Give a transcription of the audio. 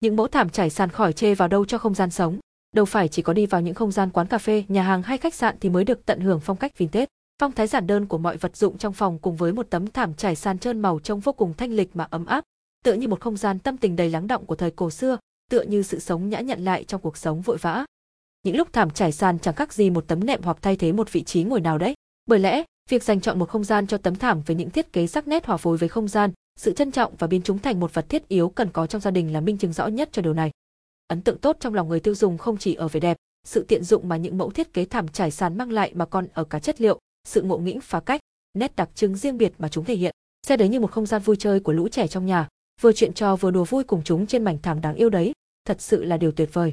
Những mẫu thảm trải sàn khỏi chê vào đâu cho không gian sống. Đâu phải chỉ có đi vào những không gian quán cà phê, nhà hàng hay khách sạn thì mới được tận hưởng phong cách vintage. Phong thái giản đơn của mọi vật dụng trong phòng cùng với một tấm thảm trải sàn trơn màu trông vô cùng thanh lịch mà ấm áp, tựa như một không gian tâm tình đầy lắng động của thời cổ xưa, tựa như sự sống nhã nhặn lại trong cuộc sống vội vã. Những lúc thảm trải sàn chẳng khác gì một tấm nệm hoặc thay thế một vị trí ngồi nào đấy. Bởi lẽ, việc dành chọn một không gian cho tấm thảm với những thiết kế sắc nét hòa phối với không gian, sự trân trọng và biến chúng thành một vật thiết yếu cần có trong gia đình là minh chứng rõ nhất cho điều này. Ấn tượng tốt trong lòng người tiêu dùng không chỉ ở vẻ đẹp, sự tiện dụng mà những mẫu thiết kế thảm trải sàn mang lại mà còn ở cả chất liệu, sự ngộ nghĩnh phá cách, nét đặc trưng riêng biệt mà chúng thể hiện. Xe đấy như một không gian vui chơi của lũ trẻ trong nhà, vừa chuyện trò vừa đùa vui cùng chúng trên mảnh thảm đáng yêu đấy, thật sự là điều tuyệt vời.